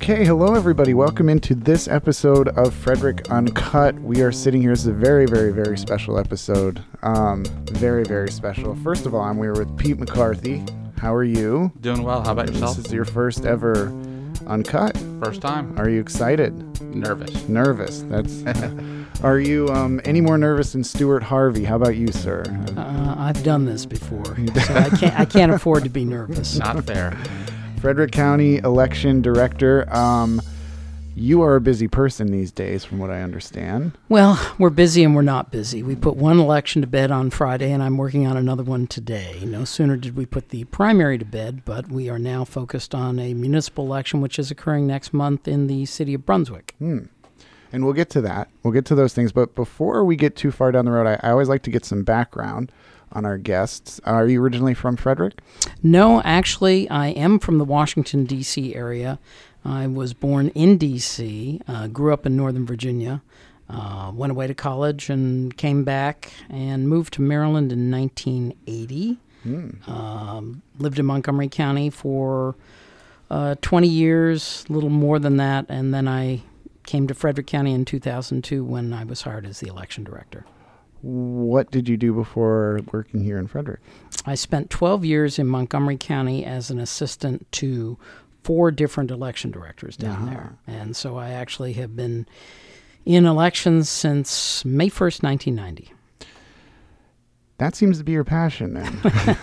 Okay, hello everybody. Welcome into this episode of Frederick Uncut. We are sitting here. This is a very, very, very special episode. Um, very, very special. First of all, I'm here with Pete McCarthy. How are you? Doing well. How about yourself? This is your first ever Uncut. First time. Are you excited? Nervous. Nervous. That's. are you um, any more nervous than Stuart Harvey? How about you, sir? Uh, I've done this before, so I can't. I can't afford to be nervous. Not fair. Frederick County Election Director. Um, you are a busy person these days, from what I understand. Well, we're busy and we're not busy. We put one election to bed on Friday, and I'm working on another one today. No sooner did we put the primary to bed, but we are now focused on a municipal election, which is occurring next month in the city of Brunswick. Hmm. And we'll get to that. We'll get to those things. But before we get too far down the road, I, I always like to get some background on our guests. Are you originally from Frederick? No, actually, I am from the Washington, D.C. area. I was born in D.C., uh, grew up in Northern Virginia, uh, went away to college and came back and moved to Maryland in 1980. Hmm. Um, lived in Montgomery County for uh, 20 years, a little more than that, and then I came to Frederick County in 2002 when I was hired as the election director. What did you do before working here in Frederick? I spent 12 years in Montgomery County as an assistant to four different election directors down Uh-huh. there. And so I actually have been in elections since May 1st, 1990. That seems to be your passion then.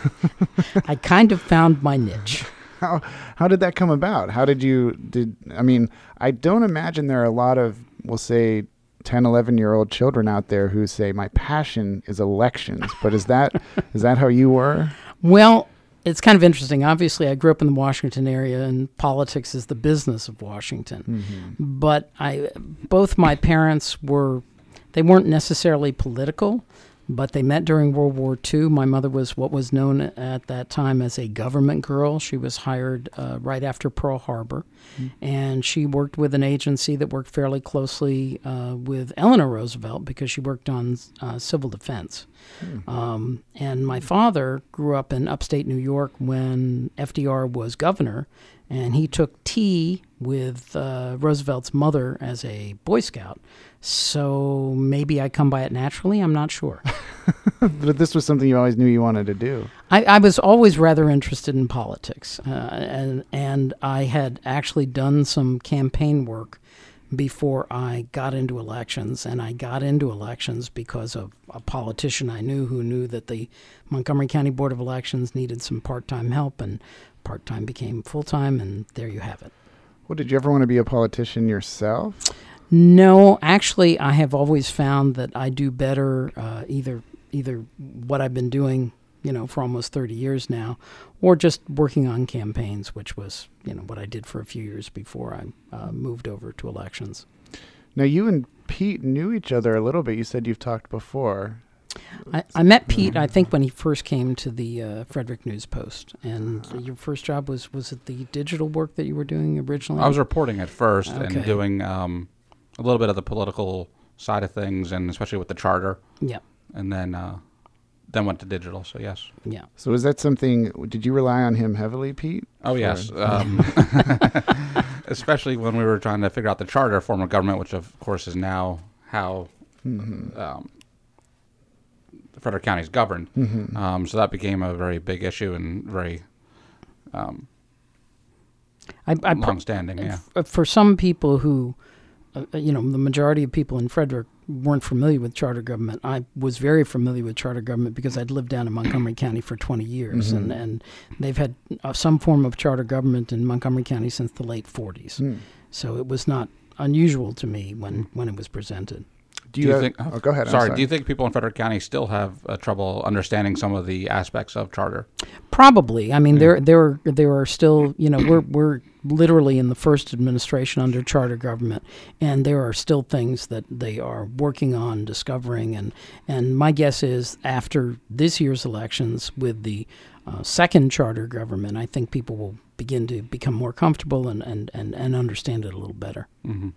I kind of found my niche. how how did that come about? How did you did I mean, I don't imagine there are a lot of we'll say 10 11 year old children out there who say my passion is elections, but is that is that how you were? Well, it's kind of interesting. Obviously, I grew up in the Washington area, and politics is the business of Washington. Mm-hmm. But I, both my parents were, they weren't necessarily political, but they met during World War II. My mother was what was known at that time as a government girl. She was hired uh, right after Pearl Harbor, and she worked with an agency that worked fairly closely uh, with Eleanor Roosevelt because she worked on uh, civil defense. Um, and my father grew up in upstate New York when FDR was governor, and he took tea with uh, Roosevelt's mother as a Boy Scout. So maybe I come by it naturally. I'm not sure. but this was something you always knew you wanted to do. I, I was always rather interested in politics, uh, and and I had actually done some campaign work before I got into elections, and I got into elections because of a politician I knew who knew that the Montgomery County Board of Elections needed some part-time help, and part-time became full-time, and there you have it. Well, did you ever want to be a politician yourself? No, actually, I have always found that I do better uh, either either what I've been doing, you know, for almost thirty years now, or just working on campaigns, which was you know what I did for a few years before I uh, moved over to elections. Now you and Pete knew each other a little bit. You said you've talked before. I, I met Pete, I think, when he first came to the uh, Frederick News Post, and your first job was was it the digital work that you were doing originally? I was reporting at first Okay. and doing um, a little bit of the political side of things, and especially with the charter, yeah, and then uh, then went to digital. So yes. yeah. So is that something? Did you rely on him heavily, Pete? Oh yes. Um, especially when we were trying to figure out the charter form of government, which of course is now how Mhm. um, Frederick County is governed. Mhm. Um, so that became a very big issue and very um, I, I pr- long-standing. Yeah. f- for some people who, uh, you know, the majority of people in Frederick weren't familiar with charter government. I was very familiar with charter government because I'd lived down in Montgomery County for 20 years, and, Mhm. and they've had uh, some form of charter government in Montgomery County since the late 40s. Hmm. So it was not unusual to me when, when it was presented. Do Do you, you have- think- Oh, go ahead. I'm Sorry, do you think people in Frederick County still have uh, trouble understanding some of the aspects of charter? Probably. I mean, Yeah. there there are, there are still you know we're we're literally in the first administration under charter government, and there are still things that they are working on discovering. And and my guess is after this year's elections with the uh, second charter government, I think people will begin to become more comfortable and and and, and understand it a little better. hmm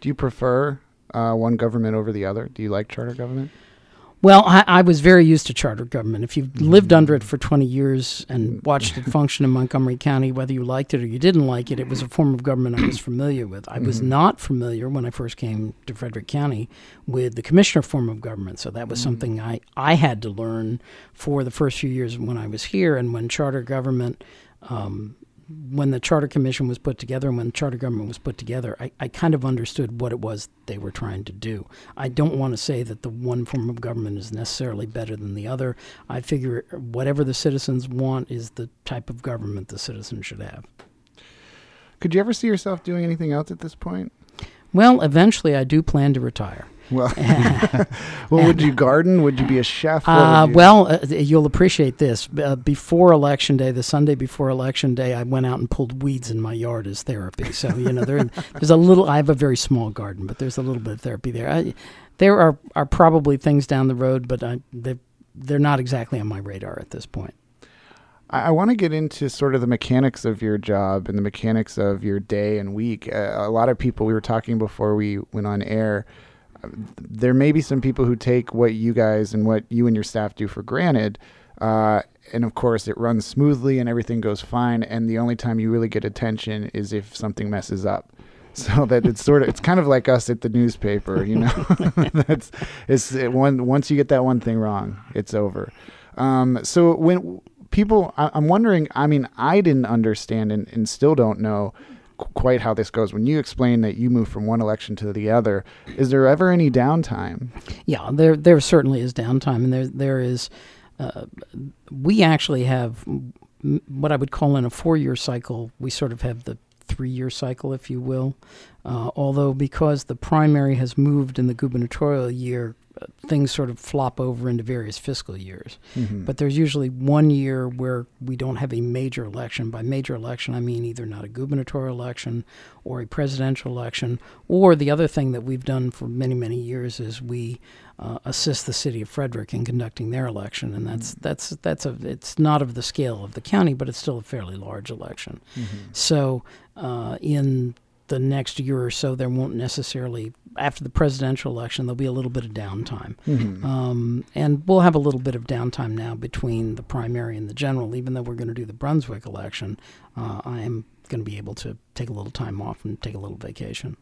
Do you prefer uh, one government over the other? Do you like charter government? Well, I, I was very used to charter government. If you've mm-hmm. lived under it for 20 years and mm. watched it function in Montgomery County, whether you liked it or you didn't like it, it was a mm-hmm. form of government I was familiar with. I was mm-hmm. not familiar when I first came to Frederick County with the commissioner form of government. So that was something I, I had to learn for the first few years when I was here. And when charter government um, when the charter commission was put together and when the charter government was put together, I, I kind of understood what it was they were trying to do. I don't want to say that the one form of government is necessarily better than the other. I figure whatever the citizens want is the type of government the citizens should have. Could you ever see yourself doing anything else at this point? Well, eventually I do plan to retire. Well, well, would you garden? Would you be a chef? Uh, well, uh, you'll appreciate this. Uh, before election day, the Sunday before election day, I went out and pulled weeds in my yard as therapy. So you know, there, there's a little. I have a very small garden, but there's a little bit of therapy there. I, there are are probably things down the road, but I, they they're not exactly on my radar at this point. I, I want to get into sort of the mechanics of your job and the mechanics of your day and week. Uh, a lot of people we were talking before we went on air. There may be some people who take what you guys and what you and your staff do for granted. Uh, and of course, it runs smoothly and everything goes fine. And the only time you really get attention is if something messes up. So that it's sort of it's kind of like us at the newspaper, you know. That's it's it, one once you get that one thing wrong, it's over. Um, so when people, I, I'm wondering. I mean, I didn't understand and, and still don't know quite how this goes. When you explain that you move from one election to the other, is there ever any downtime? Yeah, there there certainly is downtime, and there there is. Uh, we actually have what I would call in a four year cycle. We sort of have the three year cycle, if you will. Uh, although because the primary has moved in the gubernatorial year, things sort of flop over into various fiscal years. Mhm. But there's usually one year where we don't have a major election. By major election, I mean either not a gubernatorial election or a presidential election. Or the other thing that we've done for many, many years is we uh, assist the city of Frederick in conducting their election, and that's that's that's a it's not of the scale of the county, but it's still a fairly large election. So uh, in the next year or so, there won't necessarily after the presidential election there'll be a little bit of downtime. Mhm. Um, and we'll have a little bit of downtime now between the primary and the general. Even though we're going to do the Brunswick election, uh, I am going to be able to take a little time off and take a little vacation.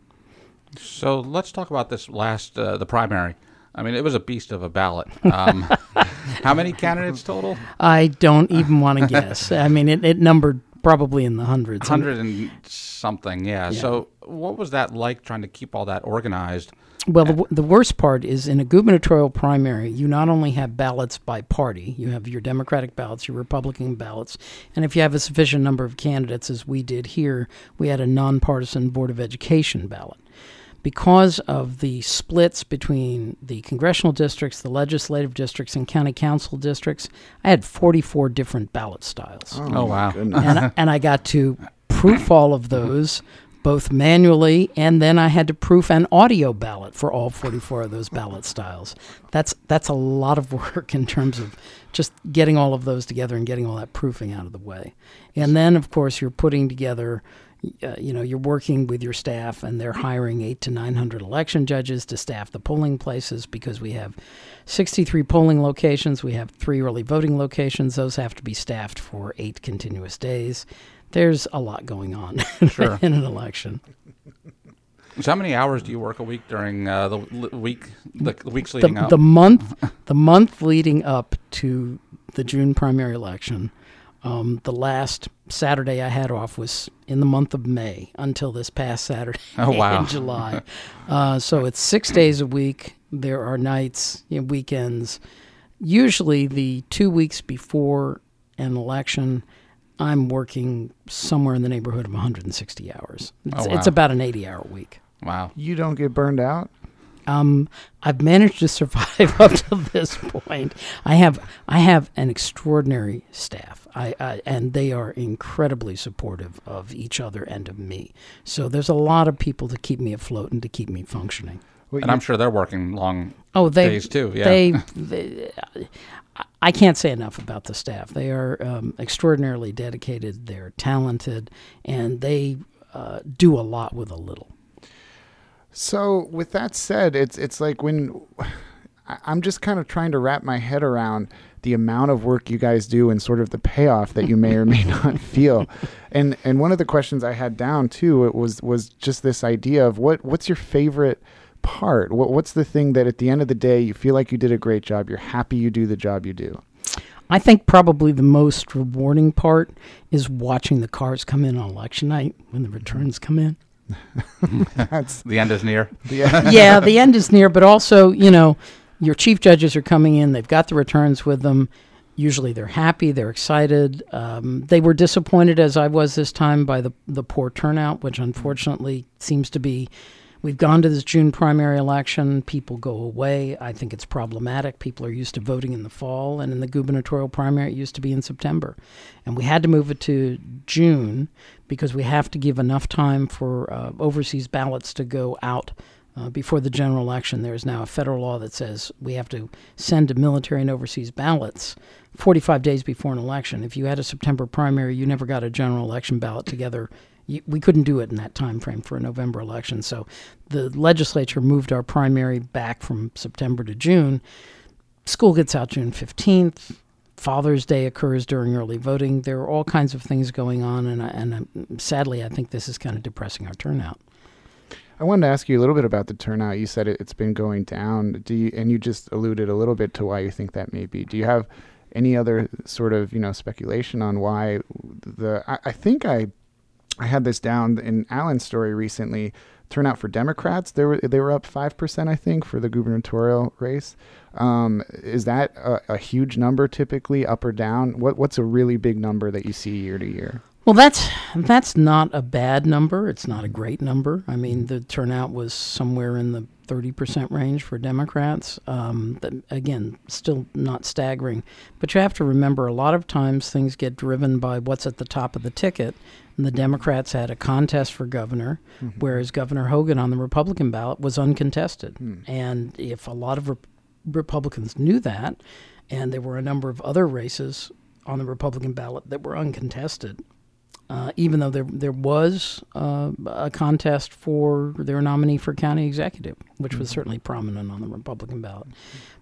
So let's talk about this last, uh, the primary. I mean, it was a beast of a ballot. Um, how many candidates total? I don't even want to guess. I mean, it, it numbered probably in the hundreds. Hundred and something, yeah. Yeah. So what was that like trying to keep all that organized? Well, the, w- the worst part is in a gubernatorial primary, you not only have ballots by party, you have your Democratic ballots, your Republican ballots, and if you have a sufficient number of candidates, as we did here, we had a nonpartisan Board of Education ballot. Because of the splits between the congressional districts, the legislative districts, and county council districts, I had 44 different ballot styles Oh, oh wow. and, I- and I got to proof all of those both manually and then I had to proof an audio ballot for all 44 of those ballot styles. That's that's a lot of work in terms of just getting all of those together and getting all that proofing out of the way. And then of course you're putting together uh, you know you're working with your staff and they're hiring 8 to 900 election judges to staff the polling places because we have 63 polling locations, we have 3 early voting locations. Those have to be staffed for 8 continuous days there's a lot going on Sure. in an election. So how many hours do you work a week during uh, the week, the weeks The, leading up? the month, the month leading up to the June primary election, um, the last Saturday I had off was in the month of May until this past Saturday Oh, wow. in July. Uh, so it's six days a week. There are nights, you know, weekends. Usually, the two weeks before an election, I'm working somewhere in the neighborhood of 160 hours. It's, Oh, it's about an 80 hour week. wow. You don't get burned out. Um, I've managed to survive up to this point. I have I have an extraordinary staff. I, I and they are incredibly supportive of each other and of me. So there's a lot of people to keep me afloat and to keep me functioning. Well, And I'm sure they're working long Oh, they days too. Yeah. they, they I can't say enough about the staff. They are um, extraordinarily dedicated. They're talented, and they uh, do a lot with a little. So with that said, it's it's like when I'm just kind of trying to wrap my head around the amount of work you guys do and sort of the payoff that you may or may not feel. And and one of the questions I had down too it was was just this idea of what what's your favorite part? What what's the thing that at the end of the day you feel like you did a great job, you're happy you do the job you do? I think probably the most rewarding part is watching the cars come in on election night when the returns come in. That's The end is near. yeah. yeah, the end is near, but also, you know, your chief judges are coming in, they've got the returns with them. Usually they're happy, they're excited. Um, they were disappointed, as I was this time, by the, the poor turnout, which unfortunately seems to be. We've gone to this June primary election. People go away. I think it's problematic. People are used to voting in the fall, and in the gubernatorial primary, it used to be in September. And we had to move it to June because we have to give enough time for uh, overseas ballots to go out uh, before the general election. There is now a federal law that says we have to send to military and overseas ballots 45 days before an election. If you had a September primary, you never got a general election ballot together. We couldn't do it in that time frame for a November election. So the legislature moved our primary back from September to June. School gets out June 15th. Father's Day occurs during early voting. There are all kinds of things going on, and, and sadly, I think this is kind of depressing our turnout. I wanted to ask you a little bit about the turnout. You said it, it's been going down. Do you, and you just alluded a little bit to why you think that may be. Do you have any other sort of you know speculation on why the? I, I think I I had this down in Allen's story recently. Turnout for Democrats, they were they were up five percent, I think, for the gubernatorial race. Um, is that a, a huge number typically, up or down? What what's a really big number that you see year to year? Well, that's that's not a bad number. It's not a great number. I mean, the turnout was somewhere in the thirty percent range for Democrats. Um, again, still not staggering. But you have to remember, a lot of times things get driven by what's at the top of the ticket. And the Democrats had a contest for governor, whereas Governor Hogan on the Republican ballot was uncontested. And if a lot of Rep- Republicans knew that, and there were a number of other races on the Republican ballot that were uncontested, uh, even though there there was uh, a contest for their nominee for county executive, which was certainly prominent on the Republican ballot.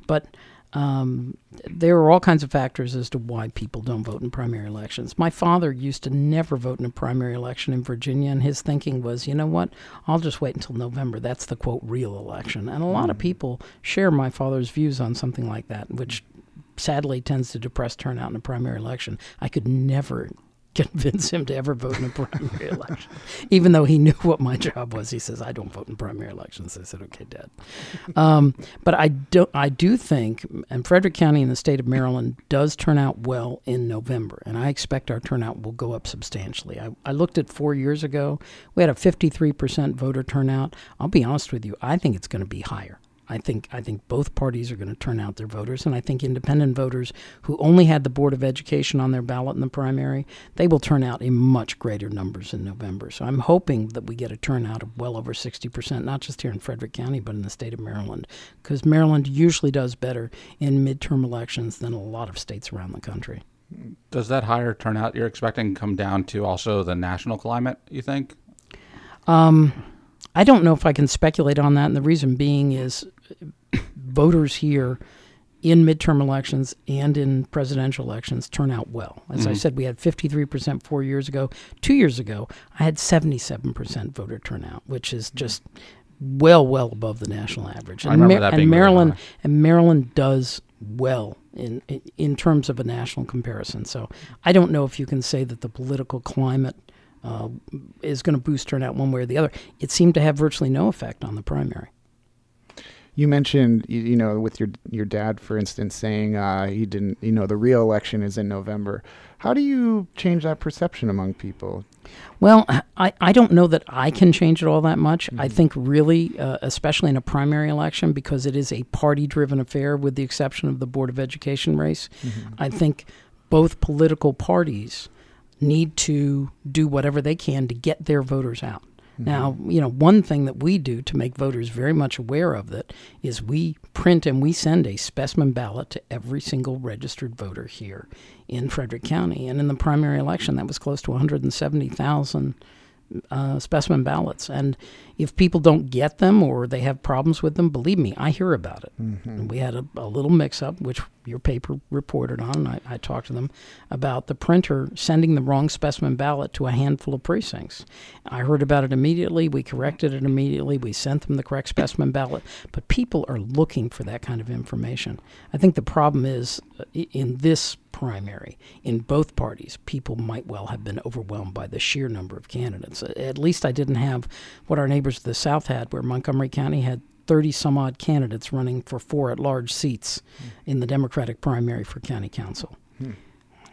But um, there are all kinds of factors as to why people don't vote in primary elections. My father used to never vote in a primary election in Virginia, and his thinking was, you know what, I'll just wait until November. That's the quote real election. And a lot of people share my father's views on something like that, which sadly tends to depress turnout in a primary election. I could never convince him to ever vote in a primary election, even though he knew what my job was. He says, "I don't vote in primary elections." I said, "Okay, Dad." Um, but I do, I do think, and Frederick County in the state of Maryland does turn out well in November, and I expect our turnout will go up substantially. I, I looked at four years ago; we had a 53% voter turnout. I'll be honest with you, I think it's going to be higher. I think I think both parties are going to turn out their voters, and I think independent voters who only had the Board of Education on their ballot in the primary, they will turn out in much greater numbers in November. So I'm hoping that we get a turnout of well over 60%, not just here in Frederick County, but in the state of Maryland, because Maryland usually does better in midterm elections than a lot of states around the country. Does that higher turnout you're expecting come down to also the national climate? You think? Um, I don't know if I can speculate on that, and the reason being is voters here in midterm elections and in presidential elections turn out well. As I said, we had 53% four years ago. Two years ago, I had 77% voter turnout, which is just well, well above the national average. I remember that and being really Maryland high. and Maryland does well in, in in terms of a national comparison. So I don't know if you can say that the political climate uh, is going to boost turnout one way or the other. It seemed to have virtually no effect on the primary. You mentioned, you, you know, with your your dad, for instance, saying uh, he didn't, you know, the real election is in November. How do you change that perception among people? Well, I, I don't know that I can change it all that much. I think really, uh, especially in a primary election, because it is a party driven affair, with the exception of the Board of Education race, I think both political parties need to do whatever they can to get their voters out. Now, you know, one thing that we do to make voters very much aware of that is we print and we send a specimen ballot to every single registered voter here in Frederick County. And in the primary election, that was close to 170,000 uh, specimen ballots. And if people don't get them or they have problems with them, believe me, I hear about it. Mm-hmm. We had a, a little mix up, which your paper reported on. I, I, talked to them about the printer sending the wrong specimen ballot to a handful of precincts. I heard about it immediately. We corrected it immediately. We sent them the correct specimen ballot. But people are looking for that kind of information. I think the problem is uh, in this primary in both parties, people might well have been overwhelmed by the sheer number of candidates. At least I didn't have what our neighbors to the south had, where Montgomery County had 30 some odd candidates running for four at large seats hmm. in the Democratic primary for county council. Hmm.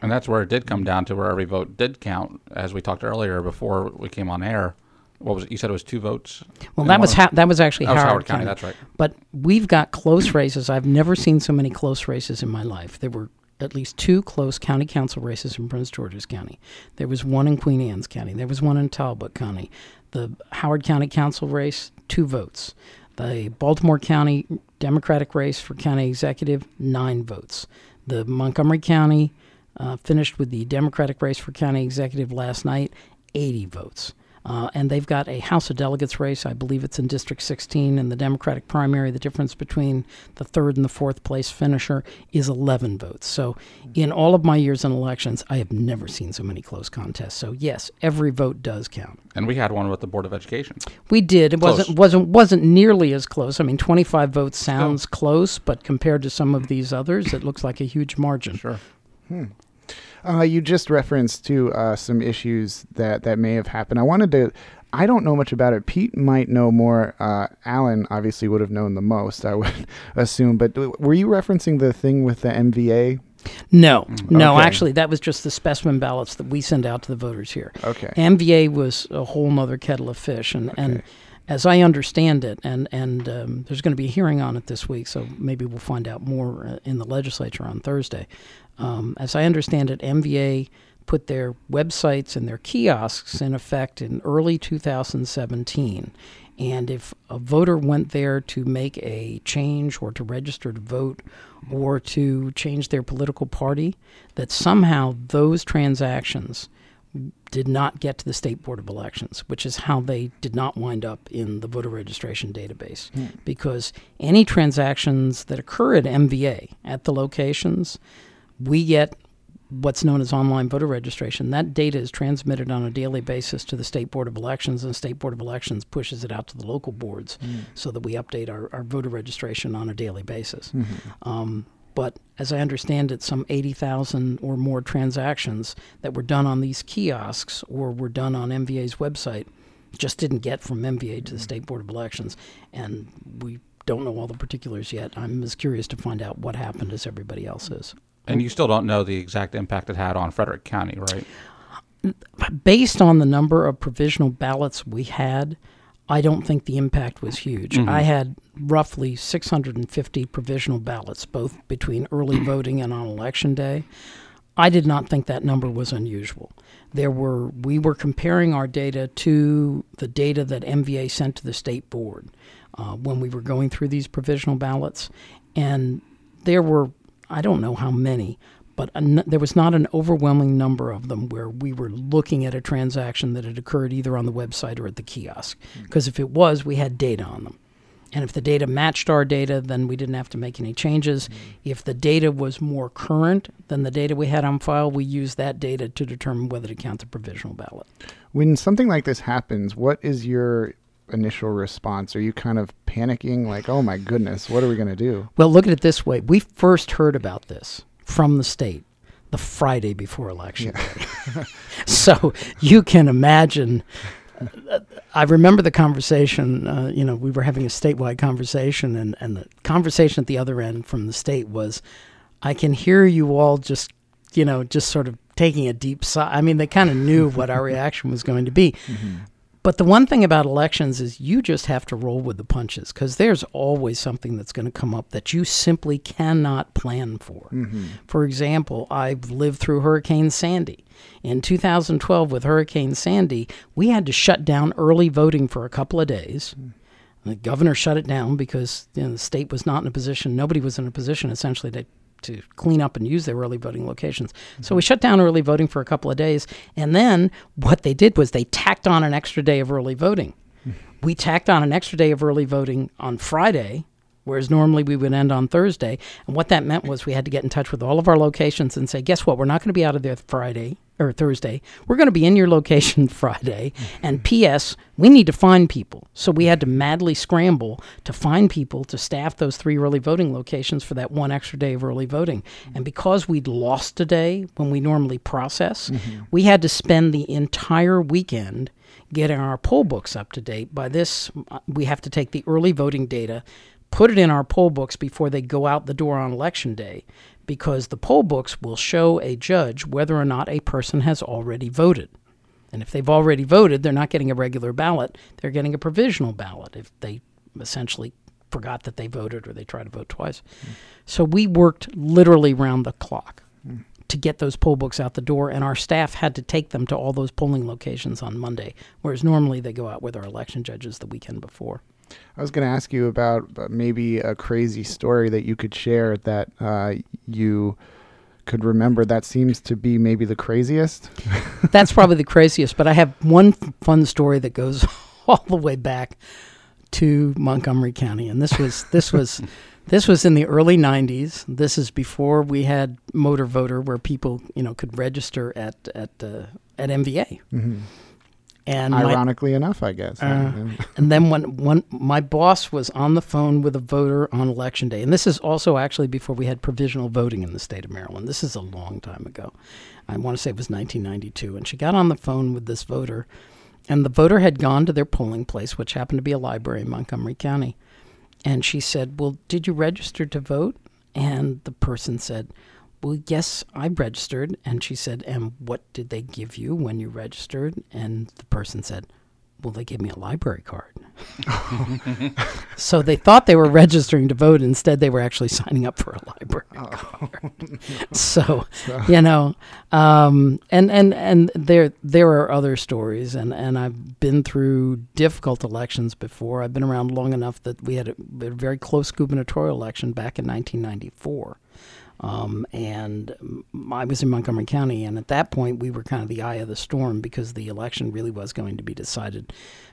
And that's where it did come down to where every vote did count, as we talked earlier before we came on air. What was it? You said it was two votes. Well, that was ha- that was actually that Howard, Howard County. County. That's right. But we've got close races. I've never seen so many close races in my life. There were at least two close county council races in Prince George's County. There was one in Queen Anne's County. There was one in Talbot County. The Howard County Council race, two votes. The Baltimore County Democratic race for county executive, nine votes. The Montgomery County uh, finished with the Democratic race for county executive last night, 80 votes. Uh, and they've got a House of Delegates race. I believe it's in District 16 in the Democratic primary. The difference between the third and the fourth place finisher is 11 votes. So, in all of my years in elections, I have never seen so many close contests. So, yes, every vote does count. And we had one with the Board of Education. We did. It close. wasn't wasn't wasn't nearly as close. I mean, 25 votes sounds close, but compared to some of these others, it looks like a huge margin. Sure. Hmm. Uh, you just referenced to uh, some issues that that may have happened. I wanted to. I don't know much about it. Pete might know more. Uh, Alan obviously would have known the most. I would assume. But were you referencing the thing with the MVA? No, no. Okay. Actually, that was just the specimen ballots that we send out to the voters here. Okay. MVA was a whole other kettle of fish, and okay. and as I understand it, and and um, there's going to be a hearing on it this week, so maybe we'll find out more uh, in the legislature on Thursday. Um, as I understand it, MVA put their websites and their kiosks in effect in early 2017. And if a voter went there to make a change or to register to vote or to change their political party, that somehow those transactions did not get to the State Board of Elections, which is how they did not wind up in the voter registration database. Mm. Because any transactions that occur at MVA at the locations, we get what's known as online voter registration. That data is transmitted on a daily basis to the State Board of Elections, and the State Board of Elections pushes it out to the local boards mm. so that we update our, our voter registration on a daily basis. Mm-hmm. Um, but as I understand it, some 80,000 or more transactions that were done on these kiosks or were done on MVA's website just didn't get from MVA to the mm-hmm. State Board of Elections. And we don't know all the particulars yet. I'm as curious to find out what happened as everybody else is. And you still don't know the exact impact it had on Frederick County, right? Based on the number of provisional ballots we had, I don't think the impact was huge. Mm-hmm. I had roughly 650 provisional ballots, both between early voting and on election day. I did not think that number was unusual. There were we were comparing our data to the data that MVA sent to the state board uh, when we were going through these provisional ballots, and there were I don't know how many, but an, there was not an overwhelming number of them where we were looking at a transaction that had occurred either on the website or at the kiosk. Because mm. if it was, we had data on them. And if the data matched our data, then we didn't have to make any changes. Mm. If the data was more current than the data we had on file, we used that data to determine whether to count the provisional ballot. When something like this happens, what is your initial response? Are you kind of panicking, like, oh my goodness, what are we going to do? Well, look at it this way. We first heard about this from the state the Friday before election yeah. so you can imagine. Uh, I remember the conversation. Uh, you know, we were having a statewide conversation, and, and the conversation at the other end from the state was, "I can hear you all just, you know, just sort of taking a deep sigh." I mean, they kind of knew what our reaction was going to be. Mm-hmm. But the one thing about elections is you just have to roll with the punches because there's always something that's going to come up that you simply cannot plan for. Mm-hmm. For example, I've lived through Hurricane Sandy. In 2012, with Hurricane Sandy, we had to shut down early voting for a couple of days. Mm. The governor shut it down because you know, the state was not in a position, nobody was in a position essentially to to clean up and use their early voting locations. Mm-hmm. So we shut down early voting for a couple of days, and then what they did was they tacked on an extra day of early voting. we tacked on an extra day of early voting on Friday, whereas normally we would end on Thursday. And what that meant was we had to get in touch with all of our locations and say, guess what? We're not going to be out of there Friday or Thursday. We're going to be in your location Friday. And P.S., we need to find people. So we had to madly scramble to find people to staff those three early voting locations for that one extra day of early voting. And because we'd lost a day when we normally process, we had to spend the entire weekend getting our poll books up to date. By this, uh, we have to take the early voting data, put it in our poll books before they go out the door on election day, because the poll books will show a judge whether or not a person has already voted. And if they've already voted, they're not getting a regular ballot, they're getting a provisional ballot if they essentially forgot that they voted or they tried to vote twice. So we worked literally round the clock to get those poll books out the door, and our staff had to take them to all those polling locations on Monday, whereas normally they go out with our election judges the weekend before. I was going to ask you about uh, maybe a crazy story that you could share that uh, you could remember. That seems to be maybe the craziest. That's probably the craziest, but I have one fun story that goes all the way back to Montgomery County, and this was this was this was in the early '90s. This is before we had motor voter, where people you know could register at at uh, at MVA. And my- Ironically enough, I guess. Uh, and then when when my boss was on the phone with a voter on election day, and this is also actually before we had provisional voting in the state of Maryland. This is a long time ago. I want to say it was 1992, and she got on the phone with this voter, and the voter had gone to their polling place, which happened to be a library in Montgomery County, and she said, "Well, did you register to vote?" And the person said, well, yes, I registered. And she said, and what did they give you when you registered? And the person said, well, they gave me a library card. so they thought they were registering to vote. Instead, they were actually signing up for a library card. so, you know, um, and and and there there are other stories, and and I've been through difficult elections before. I've been around long enough that we had a, a very close gubernatorial election back in 1994. Um, and mm, I was in Montgomery County, and at that point, we were kind of the eye of the storm because the election really was going to be decided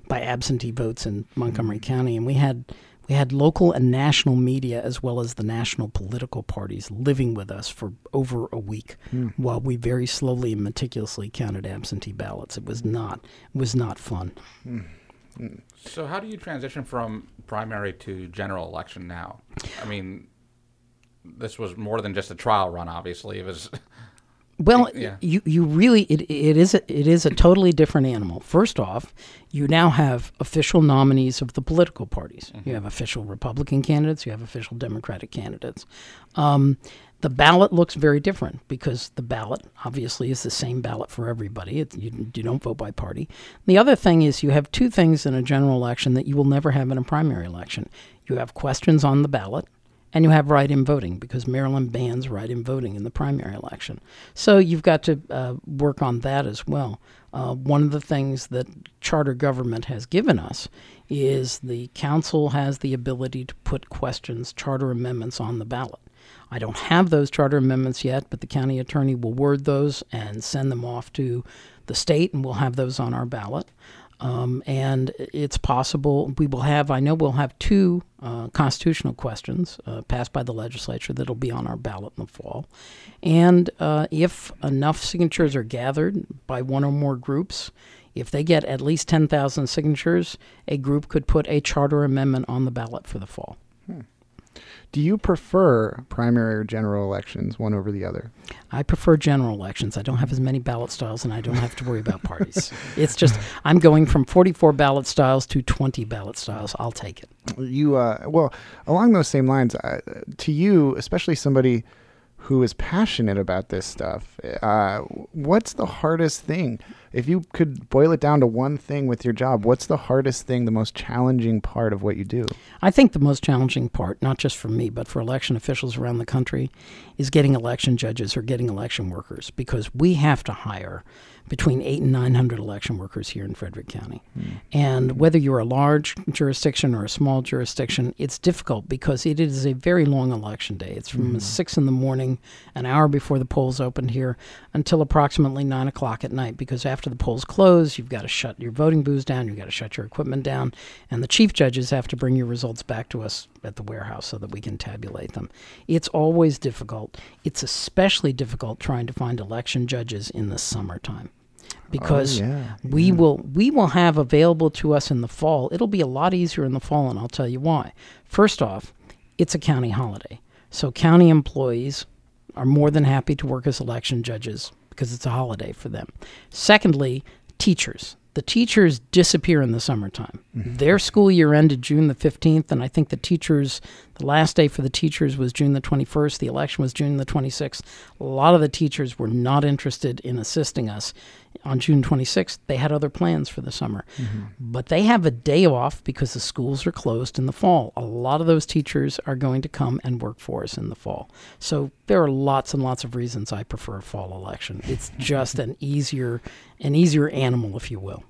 by absentee votes in Montgomery County, and we had we had local and national media as well as the national political parties living with us for over a week while we very slowly and meticulously counted absentee ballots. It was not it was not fun. So how do you transition from primary to general election now? I mean, this was more than just a trial run. Obviously, it was. Well, Yeah. you you really it, it is a, it is a totally different animal. First off, you now have official nominees of the political parties. You have official Republican candidates. You have official Democratic candidates. Um, the ballot looks very different because the ballot obviously is the same ballot for everybody. It, you, you don't vote by party. The other thing is you have two things in a general election that you will never have in a primary election. You have questions on the ballot and you have write-in voting because Maryland bans write-in voting in the primary election. So you've got to uh, work on that as well. Uh, one of the things that charter government has given us is the council has the ability to put questions, charter amendments on the ballot. I don't have those charter amendments yet, but the county attorney will word those and send them off to the state, and we'll have those on our ballot. Um, and it's possible we will have, I know we'll have two uh, constitutional questions uh, passed by the legislature that'll be on our ballot in the fall. And uh, if enough signatures are gathered by one or more groups, if they get at least 10,000 signatures, a group could put a charter amendment on the ballot for the fall. Do you prefer primary or general elections, one over the other? I prefer general elections. I don't have as many ballot styles and I don't have to worry about parties. It's just, I'm going from 44 ballot styles to 20 ballot styles. I'll take it. You uh, well, along those same lines, uh, to you, especially somebody who is passionate about this stuff, uh, what's the hardest thing? If you could boil it down to one thing with your job, what's the hardest thing, the most challenging part of what you do? I think the most challenging part, not just for me, but for election officials around the country, is getting election judges or getting election workers because we have to hire between eight and 900 election workers here in Frederick County. Hmm. And whether you're a large jurisdiction or a small jurisdiction, it's difficult because it is a very long election day. It's from hmm. 6 in the morning, an hour before the polls opened here, until approximately 9 o'clock at night because after after the polls close, you've got to shut your voting booths down, you've got to shut your equipment down, and the chief judges have to bring your results back to us at the warehouse so that we can tabulate them. It's always difficult. It's especially difficult trying to find election judges in the summertime because Oh, yeah, we will we will have available to us in the fall. It'll be a lot easier in the fall, and I'll tell you why. First off, it's a county holiday, so county employees are more than happy to work as election judges because it's a holiday for them. Secondly, teachers. The teachers disappear in the summertime. Mm-hmm. Their school year ended June the 15th, and I think the teachers, the last day for the teachers was June the 21st. The election was June the 26th. A lot of the teachers were not interested in assisting us on June 26th. They had other plans for the summer. Mm-hmm. But they have a day off because the schools are closed in the fall. A lot of those teachers are going to come and work for us in the fall. So there are lots and lots of reasons I prefer a fall election. It's just an easier an easier animal if you will.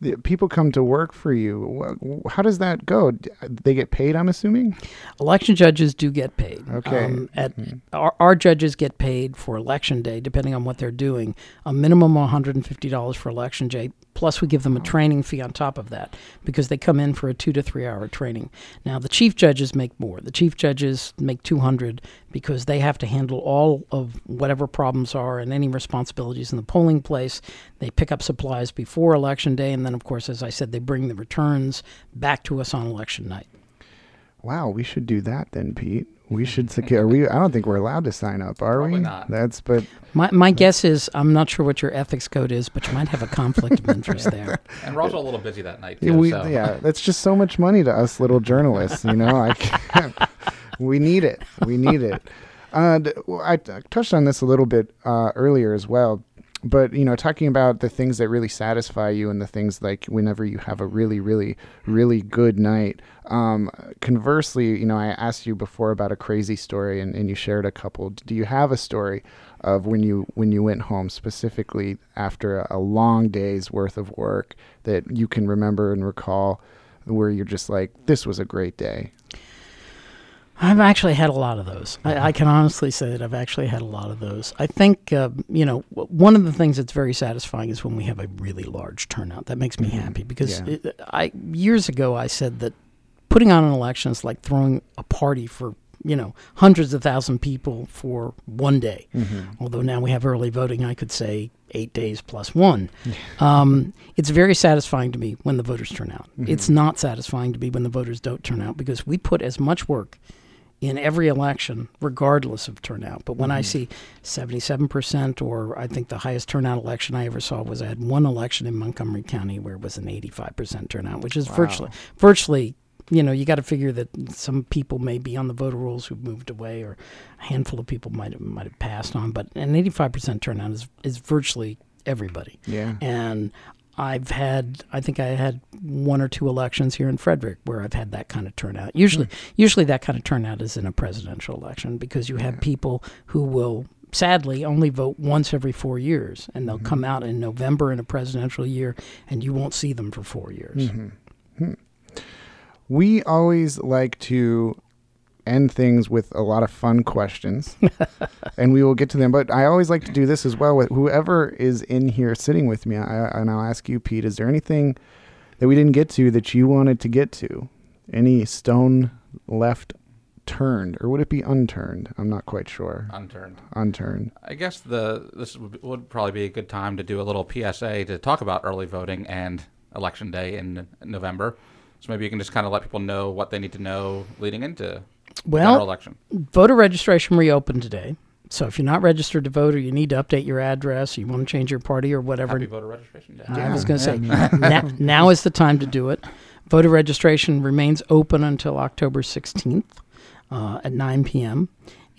The people come to work for you. How does that go? They get paid, I'm assuming. Election judges do get paid. Okay. Um, at our, our judges get paid for election day, depending on what they're doing. A minimum of $150 for election day. Plus, we give them a training fee on top of that because they come in for a two to three hour training. Now, the chief judges make more. The chief judges make 200 because they have to handle all of whatever problems are and any responsibilities in the polling place. They pick up supplies before election day, and then, of course, as I said, they bring the returns back to us on election night. Wow, we should do that then, Pete. We should secure. We I don't think we're allowed to sign up, are Probably we? not. That's but My, my guess is I'm not sure what your ethics code is, but you might have a conflict of interest there. And we're also a little busy that night yeah, too. we so. yeah, that's just so much money to us little journalists. You know, I can't, we need it. We need it. Uh, I, I touched on this a little bit uh, earlier as well, but you know, talking about the things that really satisfy you and the things like whenever you have a really, really, really good night. Um, conversely, you know, I asked you before about a crazy story, and, and you shared a couple. Do you have a story of when you when you went home specifically after a, a long day's worth of work that you can remember and recall, where you're just like, this was a great day? I've actually had a lot of those. I, I can honestly say that I've actually had a lot of those. I think, uh, you know, w- one of the things that's very satisfying is when we have a really large turnout. That makes me happy because Yeah. it, I years ago I said that putting on an election is like throwing a party for you know hundreds of thousand people for one day. Although now we have early voting, I could say eight days plus one. Um, it's very satisfying to me when the voters turn out. It's not satisfying to me when the voters don't turn out because we put as much work in every election, regardless of turnout. But when I mm-hmm. see 77%, or I think the highest turnout election I ever saw was I had one election in Montgomery County where it was an 85% turnout, which is virtually, virtually, you know, you got to figure that some people may be on the voter rolls who've moved away, or a handful of people might have, might have passed on. But an 85% turnout is, is virtually everybody. Yeah. And I've had, I think I had one or two elections here in Frederick where I've had that kind of turnout. Usually, hmm. usually that kind of turnout is in a presidential election because you have people who will sadly only vote once every four years, and they'll mm-hmm. come out in November in a presidential year, and you won't see them for four years. Mm-hmm. Hmm. We always like to end things with a lot of fun questions, and we will get to them. But I always like to do this as well with whoever is in here sitting with me. I, and I'll ask you, Pete, is there anything that we didn't get to that you wanted to get to? Any stone left turned, or would it be unturned? I'm not quite sure. Unturned. Unturned. I guess the this would, would probably be a good time to do a little PSA to talk about early voting and election day in November. So maybe you can just kind of let people know what they need to know leading into Well, election. voter registration reopened today. So if you're not registered to vote, or you need to update your address, or you want to change your party or whatever, Happy voter registration day. I was going to say now, now is the time to do it. Voter registration remains open until October 16th uh, at 9 p.m.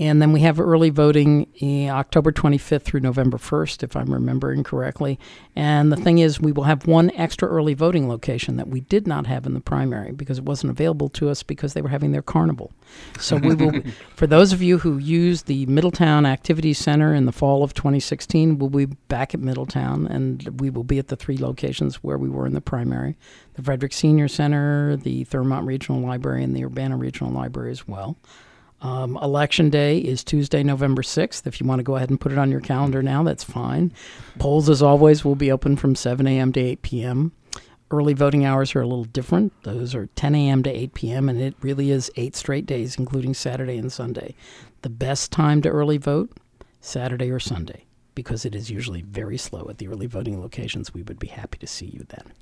And then we have early voting in October 25th through November 1st, if I'm remembering correctly. And the thing is, we will have one extra early voting location that we did not have in the primary because it wasn't available to us because they were having their carnival. So we will, for those of you who used the Middletown Activity Center in the fall of 2016, we'll be back at Middletown and we will be at the three locations where we were in the primary the Frederick Senior Center, the Thurmont Regional Library, and the Urbana Regional Library as well. Um, election day is Tuesday, November 6th. If you want to go ahead and put it on your calendar now, that's fine. Polls, as always, will be open from 7 a.m. to 8 p.m. Early voting hours are a little different. Those are 10 a.m. to 8 p.m., and it really is eight straight days, including Saturday and Sunday. The best time to early vote, Saturday or Sunday, because it is usually very slow at the early voting locations. We would be happy to see you then.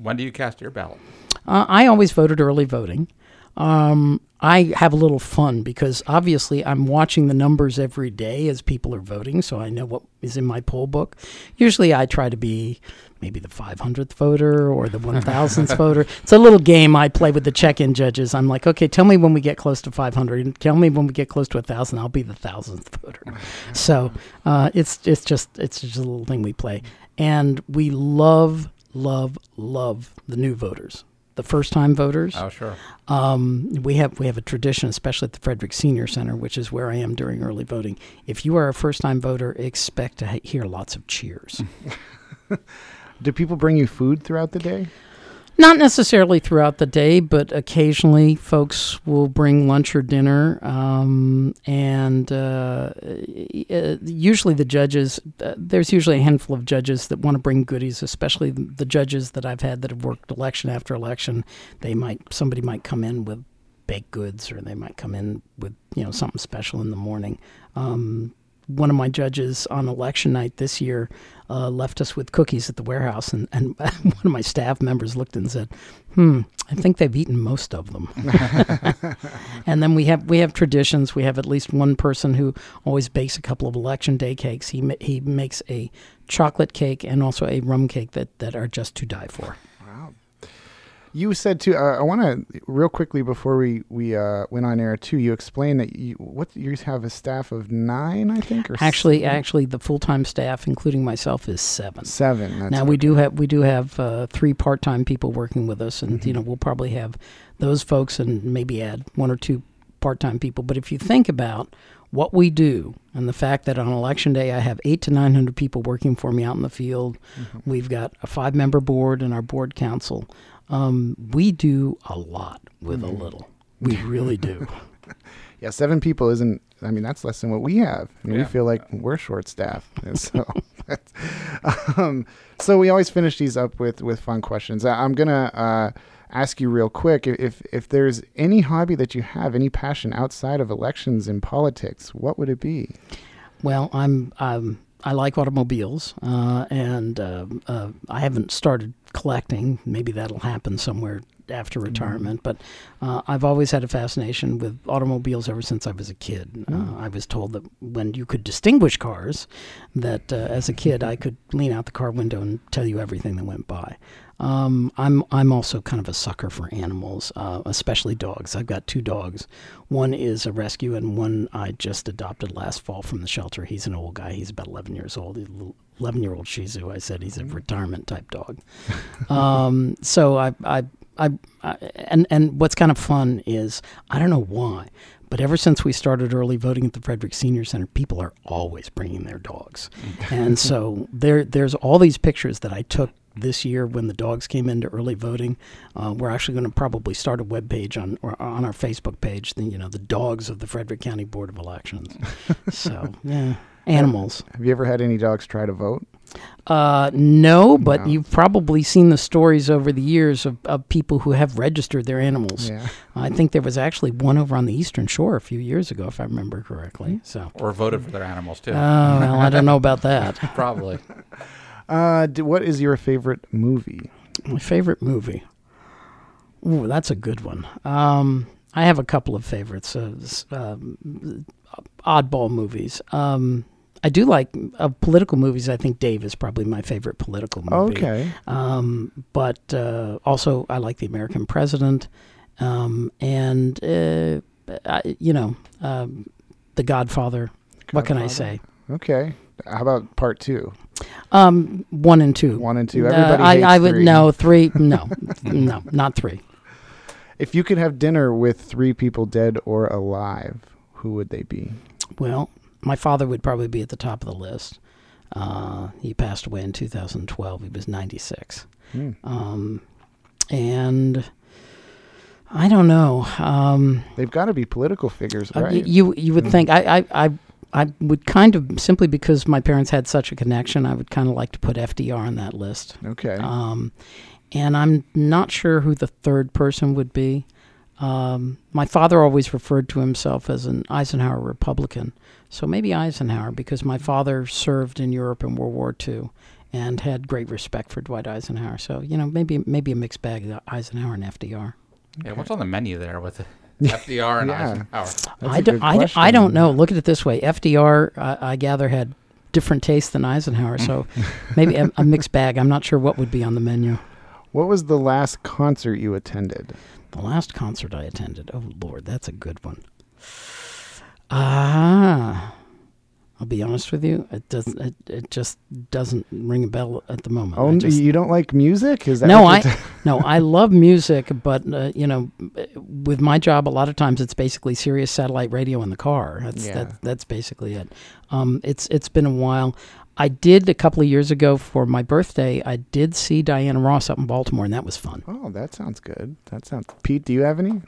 When do you cast your ballot? Uh, I always voted early voting. Um, I have a little fun because obviously I'm watching the numbers every day as people are voting, so I know what is in my poll book. Usually I try to be maybe the 500th voter or the 1000th voter. It's a little game I play with the check in judges. I'm like, okay, tell me when we get close to 500. Tell me when we get close to 1,000. I'll be the 1000th voter. So uh, it's, it's, just, it's just a little thing we play. And we love, love, love the new voters the first time voters. Oh, sure. Um, we have we have a tradition, especially at the Frederick Senior Center, which is where I am during early voting. If you are a first time voter, expect to hear lots of cheers. Do people bring you food throughout the day? Not necessarily throughout the day, but occasionally folks will bring lunch or dinner. Um, and uh, uh, usually the judges, uh, there's usually a handful of judges that want to bring goodies, especially the judges that I've had that have worked election after election. They might, somebody might come in with baked goods or they might come in with, you know, something special in the morning. Um, one of my judges on election night this year uh, left us with cookies at the warehouse, and, and one of my staff members looked and said, "Hmm, I think they've eaten most of them." and then we have we have traditions. We have at least one person who always bakes a couple of election day cakes. He he makes a chocolate cake and also a rum cake that that are just to die for. You said too. Uh, I want to real quickly before we we uh, went on air too. You explained that you what you have a staff of nine, I think, or actually, seven? actually, the full time staff, including myself, is seven. Seven. now we do have we do have uh, three part time people working with us, and Mm-hmm. you know we'll probably have those folks and maybe add one or two part time people. But if you think about what we do and the fact that on election day I have eight to nine hundred people working for me out in the field, Mm-hmm. we've got a five member board and our board council. Um, we do a lot with Mm-hmm. a little. We really do. Yeah, seven people isn't. I mean, that's less than what we have. Mean, we feel like we're short staffed. And so, um, so we always finish these up with with fun questions. I, I'm gonna uh, ask you real quick if if there's any hobby that you have, any passion outside of elections and politics, what would it be? Well, I'm um, I like automobiles, uh, and uh, uh, I haven't started collecting. Maybe that'll happen somewhere after retirement. But uh, I've always had a fascination with automobiles ever since I was a kid. Uh, I was told that when you could distinguish cars, that uh, as a kid I could lean out the car window and tell you everything that went by. Um, I'm I'm also kind of a sucker for animals, uh, especially dogs. I've got two dogs. One is a rescue, and one I just adopted last fall from the shelter. He's an old guy. He's about 11 years old. He's a little 11 year old Shih Tzu. I said he's a retirement type dog. um, so I, I, I, I, and and what's kind of fun is I don't know why, but ever since we started early voting at the Frederick Senior Center, people are always bringing their dogs, and so there there's all these pictures that I took this year when the dogs came into early voting. Uh, we're actually going to probably start a web page on or on our Facebook page. The, you know, the dogs of the Frederick County Board of Elections. so yeah, animals. Have you ever had any dogs try to vote? Uh, no, but No. you've probably seen the stories over the years of, of people who have registered their animals. Yeah. I think there was actually one over on the Eastern Shore a few years ago, if I remember correctly. So, Or voted for their animals too. oh well, I don't know about that. Probably. Uh, d- what is your favorite movie? My favorite movie. Ooh, that's a good one. Um, I have a couple of favorites. Uh, um, oddball movies. Um, I do like uh, political movies. I think Dave is probably my favorite political movie. Okay. Um, but uh, also, I like The American President, um, and uh, I, you know, um, The Godfather. What can I say? Okay. How about part two? Um, one and two. One and two. Uh, Everybody I, hates I would three. no three. No, no, not three. If you could have dinner with three people dead or alive, who would they be? Well, my father would probably be at the top of the list. Uh, he passed away in 2012. He was 96. Hmm. Um, and I don't know. Um, They've got to be political figures, uh, right? you you would think I, I I I would kind of simply because my parents had such a connection, I would kind of like to put FDR on that list. okay. Um, and I'm not sure who the third person would be. Um, my father always referred to himself as an Eisenhower Republican, so maybe Eisenhower because my father served in Europe in World War II and had great respect for Dwight Eisenhower. So you know, maybe maybe a mixed bag of Eisenhower and FDR. Yeah, what's on the menu there with the FDR and Yeah. Eisenhower? That's I a don't, I, don't, I don't know. Look at it this way: FDR, I, I gather, had different tastes than Eisenhower, so maybe a, a mixed bag. I'm not sure what would be on the menu. What was the last concert you attended? The last concert I attended. Oh Lord, that's a good one. Ah, I'll be honest with you. It doesn't. It, it just doesn't ring a bell at the moment. Oh, just- you don't like music? Is that no, what I no, I love music, but uh, you know, with my job, a lot of times it's basically Sirius satellite radio in the car. That's Yeah. that, that's basically it. Um, it's it's been a while. I did a couple of years ago for my birthday. I did see Diana Ross up in Baltimore, and that was fun. Oh, that sounds good. That sounds. Pete, do you have any?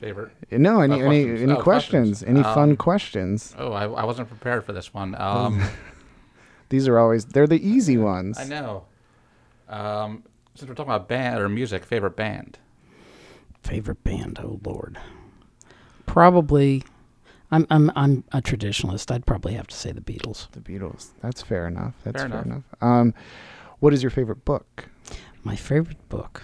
Favorite? No, any any questions. any Oh, questions? questions. Any fun Um, questions? Oh, I, I wasn't prepared for this one. Um, These are always they're the easy ones. I know. Um, since we're talking about band or music, favorite band? Favorite band? Oh Lord, probably. I'm I'm I'm a traditionalist. I'd probably have to say the Beatles. The Beatles. That's fair enough. That's fair, Fair enough. enough. Um, what is your favorite book? My favorite book.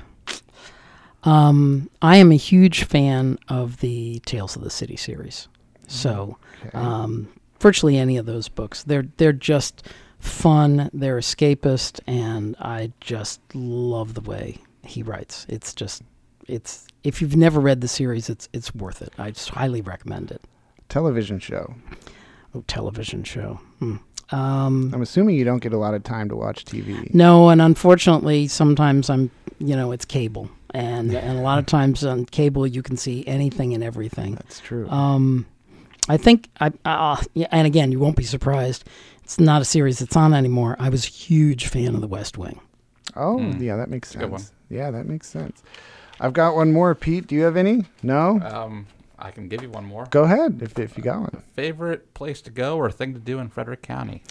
Um, I am a huge fan of the Tales of the City series. So, Okay. um, virtually any of those books, they're they're just fun. They're escapist, and I just love the way he writes. It's just, it's if you've never read the series, it's it's worth it. I just highly recommend it. Television show. Oh, television show. Hmm. Um, I'm assuming you don't get a lot of time to watch TV. No, and unfortunately, sometimes I'm, you know, it's cable, and and a lot of times on cable you can see anything and everything. That's true. Um, I think I, uh, yeah, and again, you won't be surprised. It's not a series that's on anymore. I was a huge fan of The West Wing. oh, Hmm. yeah, that makes a good sense. Yeah, that makes sense. I've got one more. Pete, do you have any? No. Um, I can give you one more. Go ahead if if you got one. Favorite place to go or thing to do in Frederick County?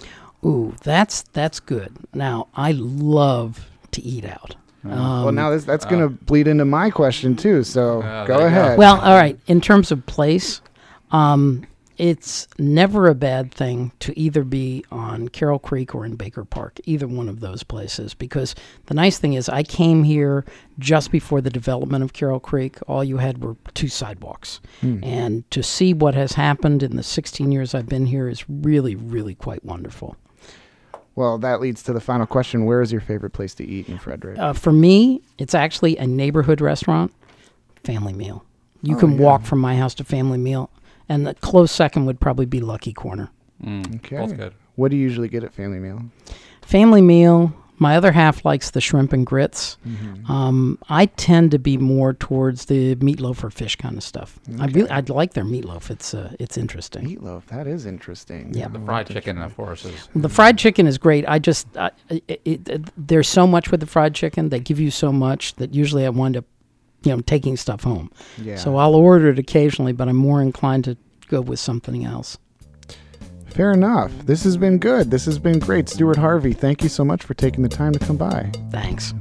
Ooh, that's that's good. Now I love to eat out. Um, well, now this, that's going to bleed into my question too. So Uh, go there you go. ahead. Well, all right. In terms of place, um, it's never a bad thing to either be on Carroll Creek or in Baker Park, either one of those places. Because the nice thing is, I came here just before the development of Carroll Creek. All you had were two sidewalks. Hmm. And to see what has happened in the 16 years I've been here is really, really quite wonderful. Well, that leads to the final question. Where is your favorite place to eat in Frederick? Uh, for me, it's actually a neighborhood restaurant, family meal. You Oh, can yeah. walk from my house to family meal, and the close second would probably be Lucky Corner. Mm, Okay. Both good. What do you usually get at family meal? Family meal. My other half likes the shrimp and grits. Mm-hmm. Um, I tend to be more towards the meatloaf or fish kind of stuff. I really, I'd like their meatloaf. It's uh, it's interesting. Meatloaf. That is interesting. Yeah. The fried chicken, of course, is The fried chicken is great. I just I it, it, it, there's so much with the fried chicken. They give you so much that usually I wind up, you know, taking stuff home. Yeah. So I'll order it occasionally, but I'm more inclined to go with something else. Fair enough. This has been good. This has been great. Stuart Harvey, thank you so much for taking the time to come by. Thanks.